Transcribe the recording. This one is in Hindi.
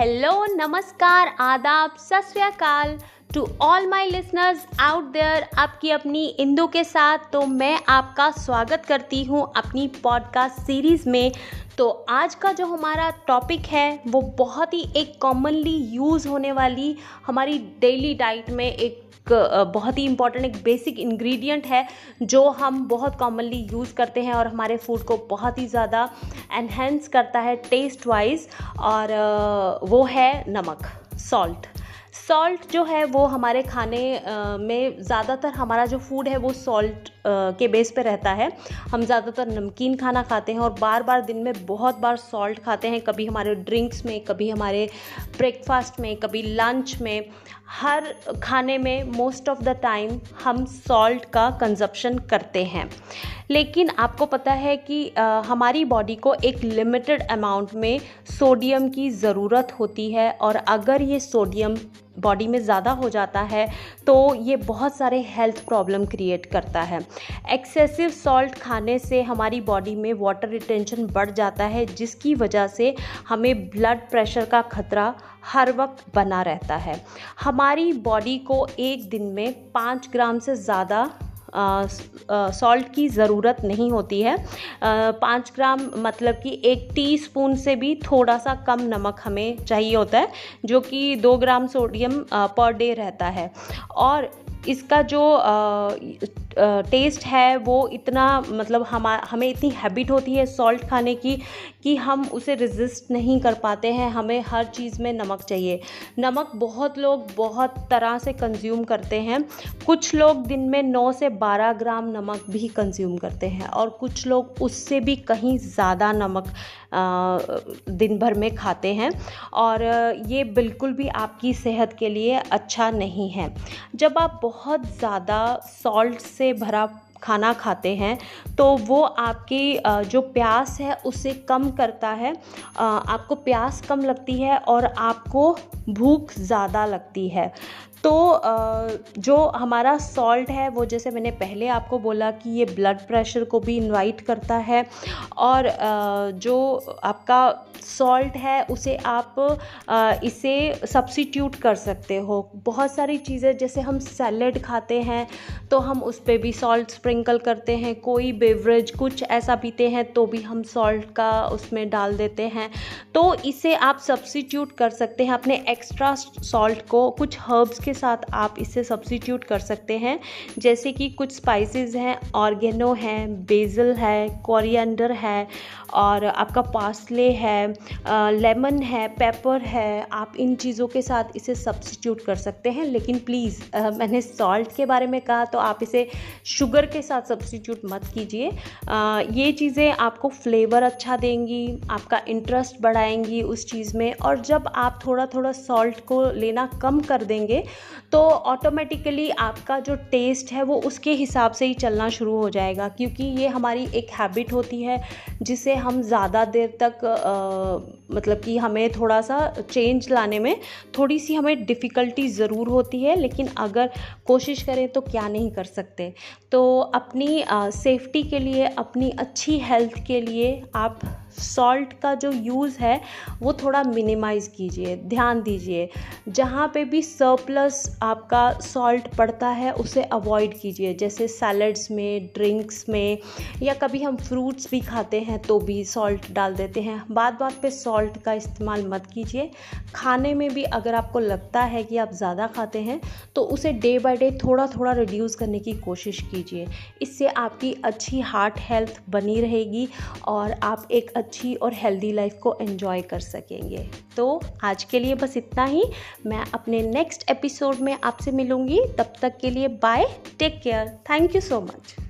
हेलो नमस्कार आदाब सत श्रीकाल to all my listeners out there आपकी अपनी इंदू के साथ तो मैं आपका स्वागत करती हूँ अपनी पॉडकास्ट सीरीज़ में। तो आज का जो हमारा टॉपिक है, वो बहुत ही एक कॉमनली यूज़ होने वाली हमारी डेली डाइट में एक बहुत ही इंपॉर्टेंट एक बेसिक इंग्रेडिएंट है, जो हम बहुत कॉमनली यूज़ करते हैं और हमारे फ़ूड को बहुत ही ज़्यादा एनहेंस करता है टेस्ट वाइज और वो है नमक सॉल्ट सॉल्ट जो है वो हमारे खाने में ज़्यादातर हमारा जो फ़ूड है वो सॉल्ट के बेस पे रहता है। हम ज़्यादातर नमकीन खाना खाते हैं और बार बार दिन में बहुत बार सॉल्ट खाते हैं। कभी हमारे ड्रिंक्स में कभी हमारे ब्रेकफास्ट में कभी लंच में। हर खाने में मोस्ट ऑफ़ द टाइम हम सॉल्ट का कंजप्शन करते हैं। लेकिन आपको पता है कि आ, हमारी बॉडी को एक लिमिटेड अमाउंट में सोडियम की ज़रूरत होती है और अगर ये सोडियम बॉडी में ज़्यादा हो जाता है तो ये बहुत सारे हेल्थ प्रॉब्लम क्रिएट करता है। एक्सेसिव सॉल्ट खाने से हमारी बॉडी में वाटर रिटेंशन बढ़ जाता है, जिसकी वजह से हमें ब्लड प्रेशर का खतरा हर वक्त बना रहता है। हमारी बॉडी को एक दिन में पाँच ग्राम से ज़्यादा सॉल्ट की ज़रूरत नहीं होती है। पाँच ग्राम मतलब कि एक टीस्पून से भी थोड़ा सा कम नमक हमें चाहिए होता है, जो कि दो ग्राम सोडियम पर डे रहता है। और इसका जो टेस्ट है, वो इतना मतलब हम, हमें इतनी हैबिट होती है सॉल्ट खाने की, कि हम उसे रेजिस्ट नहीं कर पाते हैं। हमें हर चीज़ में नमक चाहिए। नमक बहुत लोग बहुत तरह से कंज्यूम करते हैं। कुछ लोग दिन में 9 से 12 ग्राम नमक भी कंज्यूम करते हैं और कुछ लोग उससे भी कहीं ज़्यादा नमक दिन भर में खाते हैं। और ये बिल्कुल भी आपकी सेहत के लिए अच्छा नहीं है। जब आप बहुत ज़्यादा सॉल्ट से भरा खाना खाते हैं तो वो आपकी जो प्यास है उसे कम करता है। आपको प्यास कम लगती है और आपको भूख ज़्यादा लगती है। तो जो हमारा सॉल्ट है, वो जैसे मैंने पहले आपको बोला कि ये ब्लड प्रेशर को भी इनवाइट करता है और जो आपका सॉल्ट है, उसे आप इसे सब्सिट्यूट कर सकते हो। बहुत सारी चीज़ें, जैसे हम सैलड खाते हैं तो हम उस पर भी सॉल्ट स्प्रिंकल करते हैं, कोई बेवरेज कुछ ऐसा पीते हैं तो भी हम सॉल्ट का उसमें डाल देते हैं। तो इसे आप सब्सिट्यूट कर सकते हैं, अपने एक्स्ट्रा सॉल्ट को कुछ हर्ब्स के साथ आप इसे सब्सिट्यूट कर सकते हैं। जैसे कि कुछ स्पाइसेस हैं ऑर्गेनो है बेजल है कोरिएंडर है और आपका पासले है लेमन है पेपर है, आप इन चीज़ों के साथ इसे सब्सिट्यूट कर सकते हैं। लेकिन प्लीज़ मैंने सॉल्ट के बारे में कहा तो आप इसे शुगर के साथ सब्सिट्यूट मत कीजिए। ये चीज़ें आपको फ्लेवर अच्छा देंगी आपका इंटरेस्ट बढ़ाएँगी उस चीज़ में और जब आप थोड़ा थोड़ा सॉल्ट को लेना कम कर देंगे तो ऑटोमेटिकली आपका जो टेस्ट है वो उसके हिसाब से ही चलना शुरू हो जाएगा क्योंकि ये हमारी एक हैबिट होती है जिसे हम ज़्यादा देर तक आ, मतलब कि हमें थोड़ा सा चेंज लाने में थोड़ी सी हमें डिफ़िकल्टी ज़रूर होती है। लेकिन अगर कोशिश करें तो क्या नहीं कर सकते। तो अपनी सेफ्टी के लिए, अपनी अच्छी हेल्थ के लिए आप सॉल्ट का जो यूज़ है, वो थोड़ा मिनिमाइज़ कीजिए, ध्यान दीजिए। जहाँ पे भी सरप्लस आपका सॉल्ट पड़ता है, उसे अवॉइड कीजिए। जैसे सैलड्स में ड्रिंक्स में, या कभी हम फ्रूट्स भी खाते हैं तो भी सॉल्ट डाल देते हैं। बात बात पे सॉल्ट का इस्तेमाल मत कीजिए। खाने में भी अगर आपको लगता है कि आप ज़्यादा खाते हैं तो उसे डे बाय डे थोड़ा थोड़ा रिड्यूस करने की कोशिश कीजिए। इससे आपकी अच्छी हार्ट हेल्थ बनी रहेगी और आप एक अच्छी और हेल्दी लाइफ को एंजॉय कर सकेंगे। तो आज के लिए बस इतना ही। मैं अपने नेक्स्ट एपिसोड में आपसे मिलूँगी। तब तक के लिए bye take care thank you so much